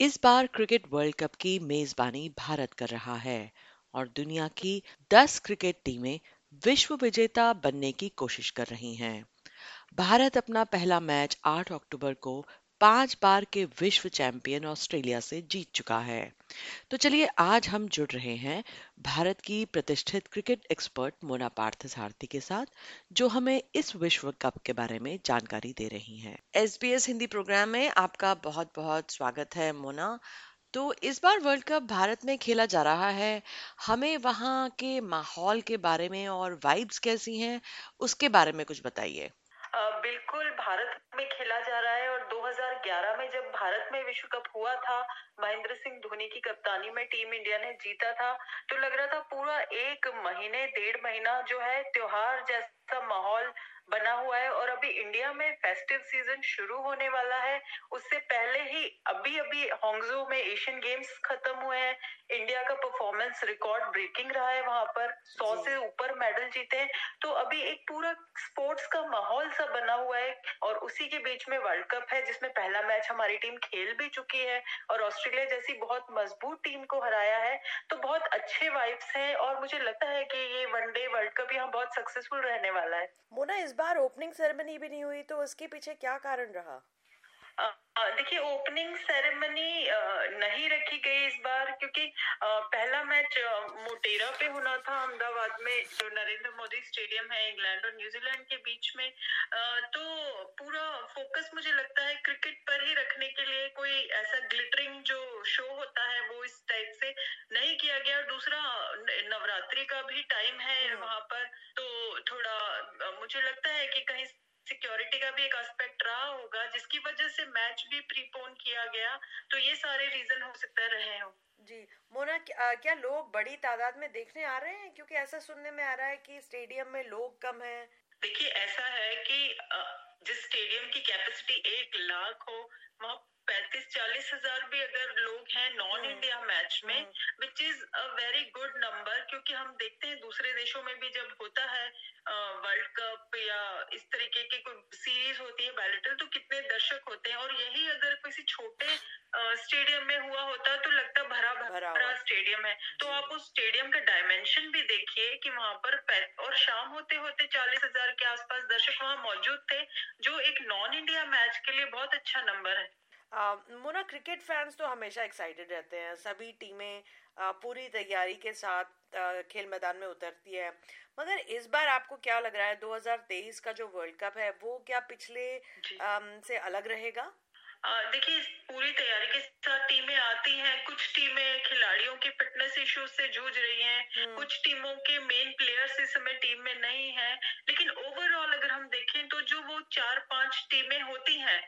इस बार cricket world cup की मेजबानी भारत कर रहा है और दुनिया की 10 क्रिकेट टीमें विश्व विजेता बनने की कोशिश कर रही हैं। भारत अपना पहला मैच 8 अक्टूबर को पाँच बार के विश्व चैंपियन ऑस्ट्रेलिया से जीत चुका है। तो चलिए, आज हम जुड़ रहे हैं भारत की प्रतिष्ठित क्रिकेट एक्सपर्ट मोना पार्थ सारथी के साथ, जो हमें इस विश्व कप के बारे में जानकारी दे रही हैं। एसबीएस हिंदी प्रोग्राम में आपका बहुत बहुत स्वागत है मोना। तो इस बार वर्ल्ड कप भारत में खेला जा रहा है। हमें वहाँ के माहौल के बारे में और वाइब्स कैसी हैं, उसके बारे में कुछ बताइए। बिल्कुल, भारत में खेला जा विश्व कप हुआ था। महेंद्र सिंह धोनी की कप्तानी में टीम इंडिया ने जीता था। तो लग रहा था पूरा एक महीने, डेढ़ महीना जो है, त्योहार जैसा माहौल बना हुआ है और अभी इंडिया में फेस्टिव सीज़न शुरू होने वाला है। उससे पहले ही अभी अभी होंगजो में एशियन गेम्स खत्म हुए हैं। इंडिया का परफॉर्मेंस रिकॉर्ड ब्रेकिंग रहा है वहाँ पर। सौ से ऊपर मेडल जीते हैं। तो अभी एक पूरा स्पोर्ट्स का माहौल सा बना हुआ है और उसी के बीच में वर्ल्ड कप है जिसमें पहला मैच हमारी टीम खेल भी चुकी है और ऑस्ट्रेलिया जैसी बहुत मज़बूत टीम को हराया है। तो बहुत अच्छे वाइब्स हैं और मुझे लगता है कि ये वनडे वर्ल्ड कप यहाँ बहुत सक्सेसफुल रहने वाला है। मोना इस बार ओपनिंग सेरेमनी भी नहीं हुई तो उसके पीछे क्या कारण रहा? देखिए ओपनिंग सेरेमनी नहीं रखी गई इस बार क्योंकि पहला मैच मोटेरा पे होना था अहमदाबाद में जो नरेंद्र मोदी स्टेडियम है इंग्लैंड और न्यूजीलैंड के बीच में। तो पूरा फोकस मुझे लगता है क्रिकेट पर ही रखने के लिए कोई ऐसा ग्लिटरिंग जो शो होता है वो इस टाइप से नहीं किया गया। और दूसरा नवरात्रि का भी टाइम है हाँ। वहाँ पर तो थोड़ा मुझे लगता है कि कहीं सिक्योरिटी का भी एक एस्पेक्ट रहा होगा जिसकी वजह से मैच भी प्रीपोन किया गया तो ये सारे रीजन हो सकते रहे हो। जी मोना क्या, क्या लोग बड़ी तादाद में देखने आ रहे हैं? क्योंकि ऐसा सुनने में आ रहा है कि स्टेडियम में लोग कम हैं। देखिए ऐसा है कि जिस स्टेडियम की कैपेसिटी एक लाख हो वहाँ पैंतीस चालीस हज़ार भी अगर लोग हैं नॉन इंडिया मैच में which is a very good number क्योंकि हम देखते हैं दूसरे देशों में भी जब होता है वर्ल्ड कप या इस तरीके की कोई सीरीज़ होती है बैलेटल तो कितने दर्शक होते हैं। और यही अगर किसी छोटे स्टेडियम में हुआ होता तो लगता भरा भरा, भरा स्टेडियम है। तो आप उस स्टेडियम का डायमेंशन भी देखिए कि वहाँ पर और शाम होते होते चालीस हज़ार के आसपास दर्शक वहाँ मौजूद थे जो एक नॉन इंडिया मैच के लिए बहुत अच्छा नंबर है। मोना क्रिकेट फैंस तो हमेशा एक्साइटेड रहते हैं। सभी टीमें पूरी तैयारी के साथ खेल मैदान में उतरती है। मगर इस बार आपको क्या लग रहा है? 2023 का जो वर्ल्ड कप है वो क्या पिछले से अलग रहेगा? देखिए पूरी तैयारी के साथ टीमें आती हैं कुछ टीमें खिलाड़ियों के फिटनेस इश्यूज़ से जूझ रही हैं हम्म। कुछ टीमों के मेन प्लेयर्स इस समय टीम में नहीं है लेकिन ओवरऑल अगर हम देखें तो जो वो चार पाँच टीमें होती हैं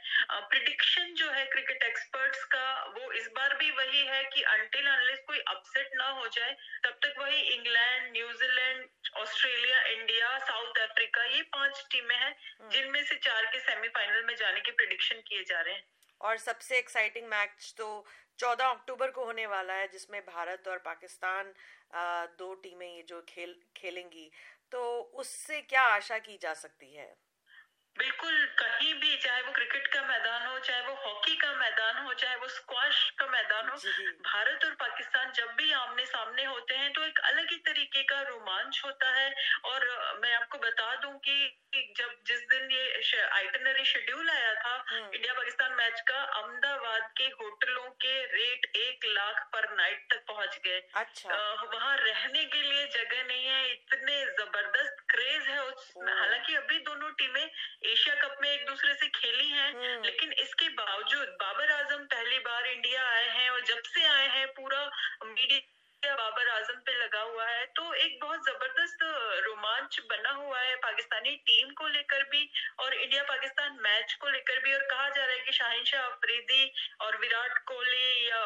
प्रिडिक्शन जो है क्रिकेट एक्सपर्ट्स का वो इस बार भी वही है कि अनटिल अनलेस कोई अपसेट ना हो जाए तब तक वही England New Zealand Australia India South Africa ये पाँच टीमें हैं हम्म। जिनमें से चार के सेमीफाइनल में जाने के प्रिडिक्शन किए जा रहे हैं और सबसे एक्साइटिंग मैच तो 14 अक्टूबर को होने वाला है, जिसमें भारत और पाकिस्तान दो टीमें ये जो खेल, खेलेंगी। तो उससे क्या आशा की जा सकती है? बिल्कुल कहीं भी चाहे वो क्रिकेट का मैदान हो चाहे वो हॉकी का मैदान हो चाहे वो स्क्वाश का मैदान हो भारत और पाकिस्तान जब भी आमने सामने होते हैं तो एक अलग ही तरीके का रोमांच होता है। और मैं आपको बता दूँ कि जब जिस दिन ये आइटनरी शेड्यूल आया था इंडिया। पाकिस्तान मैच का अहमदाबाद के होटलों के रेट एक लाख पर नाइट तक पहुँच गए। अच्छा। वहाँ रहने के लिए जगह नहीं है इतने ज़बरदस्त क्रेज है उस हालाँकि अभी दोनों टीमें एशिया कप में एक दूसरे से खेली हैं हम्म। लेकिन इसके बावजूद बाबर आज़म पहली बार इंडिया आए हैं और जब से आए हैं पूरा मीडिया बाबर आज़म पे लगा हुआ है तो एक बहुत ज़बरदस्त रोमांच बना हुआ है पाकिस्तानी टीम को लेकर भी और इंडिया पाकिस्तान मैच को लेकर भी और कहा जा रहा है कि शाहिन शाह अफरीदी और विराट कोहली या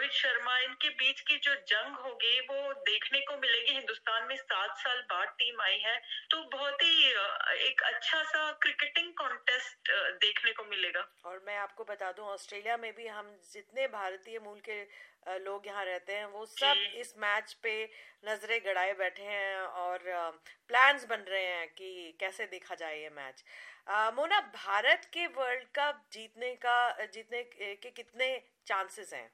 रोहित शर्मा इनके बीच की जो जंग होगी वो देखने को मिलेगी। हिंदुस्तान में सात साल बाद टीम आई है तो बहुत ही एक अच्छा सा क्रिकेटिंग कॉन्टेस्ट देखने को मिलेगा। और मैं आपको बता दूँ ऑस्ट्रेलिया में भी हम जितने भारतीय मूल के लोग यहाँ रहते हैं वो सब इस मैच पे नज़रें गड़ाए बैठे हैं और प्लान्स बन रहे हैं कि कैसे देखा जाए ये मैच मोना भारत के वर्ल्ड कप जीतने का जीतने के कितने चांसेस हैं?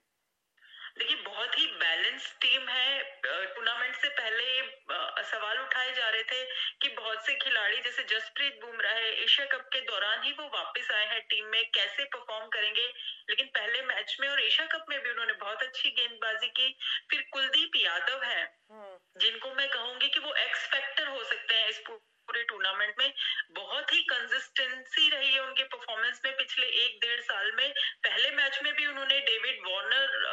देखिए बहुत ही बैलेंस टीम है। टूर्नामेंट से पहले सवाल उठाए जा रहे थे कि बहुत से खिलाड़ी जैसे जसप्रीत बुमराह है एशिया कप के दौरान ही वो वापस आए हैं टीम में कैसे परफॉर्म करेंगे? लेकिन पहले मैच में और एशिया कप में भी उन्होंने बहुत अच्छी गेंदबाजी की। फिर कुलदीप यादव है हम्म। जिनको मैं कहूँगी कि वो एक्स फैक्टर हो सकते हैं इस पूरे टूर्नामेंट में बहुत ही कंसिस्टेंसी रही है उनके परफॉर्मेंस में पिछले एक डेढ़ साल में। पहले मैच में भी उन्होंने डेविड वार्नर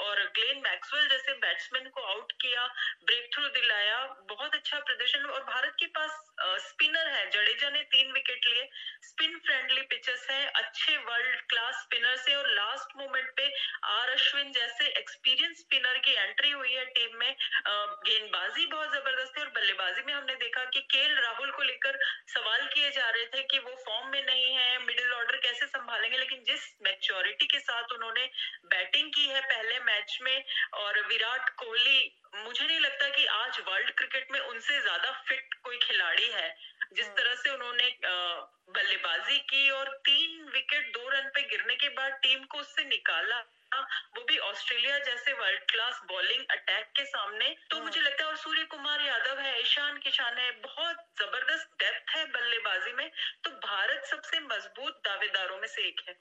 और ग्लेन मैक्सवेल जैसे बैट्समैन को आउट किया ब्रेक थ्रू दिलाया, बहुत अच्छा प्रदर्शन और भारत के पास स्पिनर है, जडेजा ने तीन विकेट लिए। स्पिन फ्रेंडली पिचेस है, अच्छे वर्ल्ड क्लास स्पिनर से और लास्ट मोमेंट पे आर अश्विन जैसे एक्सपीरियंस स्पिनर की एंट्री हुई है टीम में। गेंदबाजी बहुत ज़बरदस्त है और बल्लेबाजी में हमने देखा कि केएल राहुल राहुल को लेकर सवाल किए जा रहे थे कि वो फॉर्म में नहीं है मिडिल ऑर्डर कैसे संभालेंगे लेकिन जिस मैच्योरिटी के साथ उन्होंने बैटिंग की है पहले मैच में और विराट कोहली मुझे नहीं लगता कि आज वर्ल्ड क्रिकेट में उनसे ज़्यादा फिट कोई खिलाड़ी है जिस हाँ। तरह से उन्होंने बल्लेबाजी की और तीन विकेट दो रन पे गिरने के बाद टीम को उससे निकाला वो भी ऑस्ट्रेलिया जैसे वर्ल्ड क्लास बॉलिंग अटैक के सामने। तो हाँ। मुझे लगता है और सूर्य कुमार यादव है ईशान किशान है बहुत ज़बरदस्त डेप्थ है बल्लेबाजी में। तो भारत सबसे मज़बूत दावेदारों में से एक है।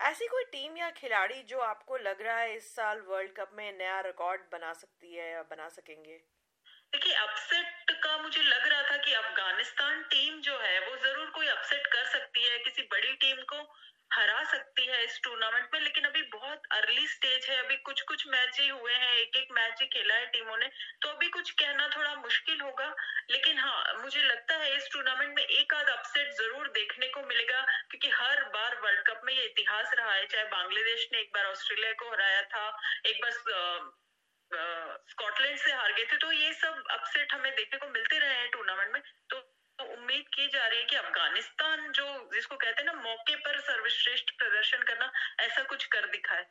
ऐसी कोई टीम या खिलाड़ी जो आपको लग रहा है इस साल वर्ल्ड कप में नया रिकॉर्ड बना सकती है या बना सकेंगे? देखिए अपसेट का मुझे लग रहा था कि अफ़गानिस्तान टीम जो है वो ज़रूर कोई अपसेट कर सकती है किसी बड़ी टीम को। हरा सकती है इस टूर्नामेंट में, लेकिन अभी बहुत अर्ली स्टेज है, अभी कुछ कुछ मैच ही हुए हैं एक एक मैच ही खेला है टीमों ने तो अभी कुछ कहना थोड़ा मुश्किल होगा, लेकिन हाँ मुझे लगता है इस टूर्नामेंट में एक आध अपसेट ज़रूर देखने को मिलेगा, क्योंकि हर बार वर्ल्ड कप में ये इतिहास रहा है, चाहे बांग्लादेश ने एक बार ऑस्ट्रेलिया को हराया था, एक बार स्कॉटलैंड से हार गए थे तो ये सब अपसेट हमें देखने को मिलते रहे हैं टूर्नामेंट में तो उम्मीद की जा रही है कि अफ़गानिस्तान जो जिसको कहते हैं ना मौके पर सर्वश्रेष्ठ प्रदर्शन करना ऐसा कुछ कर दिखाए।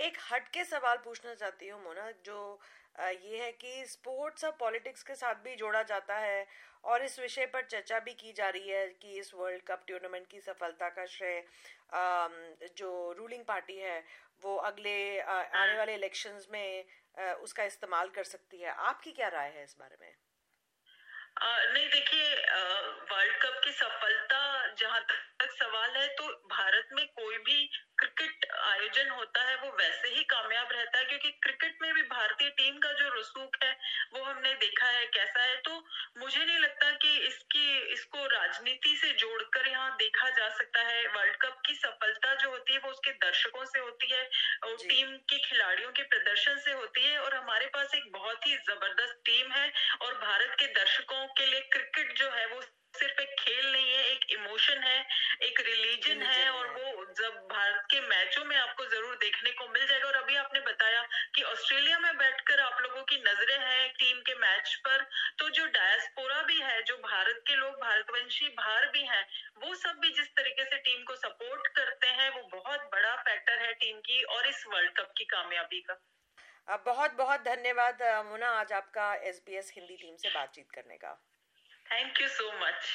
एक हटके सवाल पूछना चाहती हूँ मोना जो ये है कि स्पोर्ट्स और पॉलिटिक्स के साथ भी जोड़ा जाता है और इस विषय पर चर्चा भी की जा रही है कि इस वर्ल्ड कप टूर्नामेंट की सफलता का श्रेय जो रूलिंग पार्टी है वो अगले आने हाँ। वाले इलेक्शंस में उसका इस्तेमाल कर सकती है। आपकी क्या राय है इस बारे में? नहीं, देखिए वर्ल्ड कप की सफलता जहाँ तक सवाल है तो भारत में कोई भी क्रिकेट आयोजन होता है, वो वैसे ही कामयाब रहता है, क्योंकि क्रिकेट में भी भारतीय टीम का जो रसूख है, वो हमने देखा है, कैसा है। तो मुझे नहीं लगता कि इसकी, इसको राजनीति से जोड़कर यहाँ देखा जा सकता है वर्ल्ड कप की सफलता जो होती है वो दर्शकों से होती है और टीम के खिलाड़ियों के प्रदर्शन से होती है और हमारे पास एक बहुत ही ज़बरदस्त टीम है और भारत के दर्शकों के लिए क्रिकेट जो है वो सिर्फ़ एक खेल नहीं है एक इमोशन है एक रिलीजन है और वो जब भारत के मैचों में आपको ज़रूर देखने को मिल जाएगा और अभी आपने बताया कि ऑस्ट्रेलिया में बैठकर आप लोगों की नज़रें हैं टीम के मैच पर तो जो डायस्पोरा भी है जो भारत के लोग भारतवंशी बाहर भी हैं वो सब भी जिस तरीके से टीम को सपोर्ट करते हैं वो बहुत बड़ा फैक्टर है टीम की और इस वर्ल्ड कप की कामयाबी का बहुत बहुत धन्यवाद मुना आज आपका एसबीएस हिंदी टीम से बातचीत करने का थैंक यू सो much.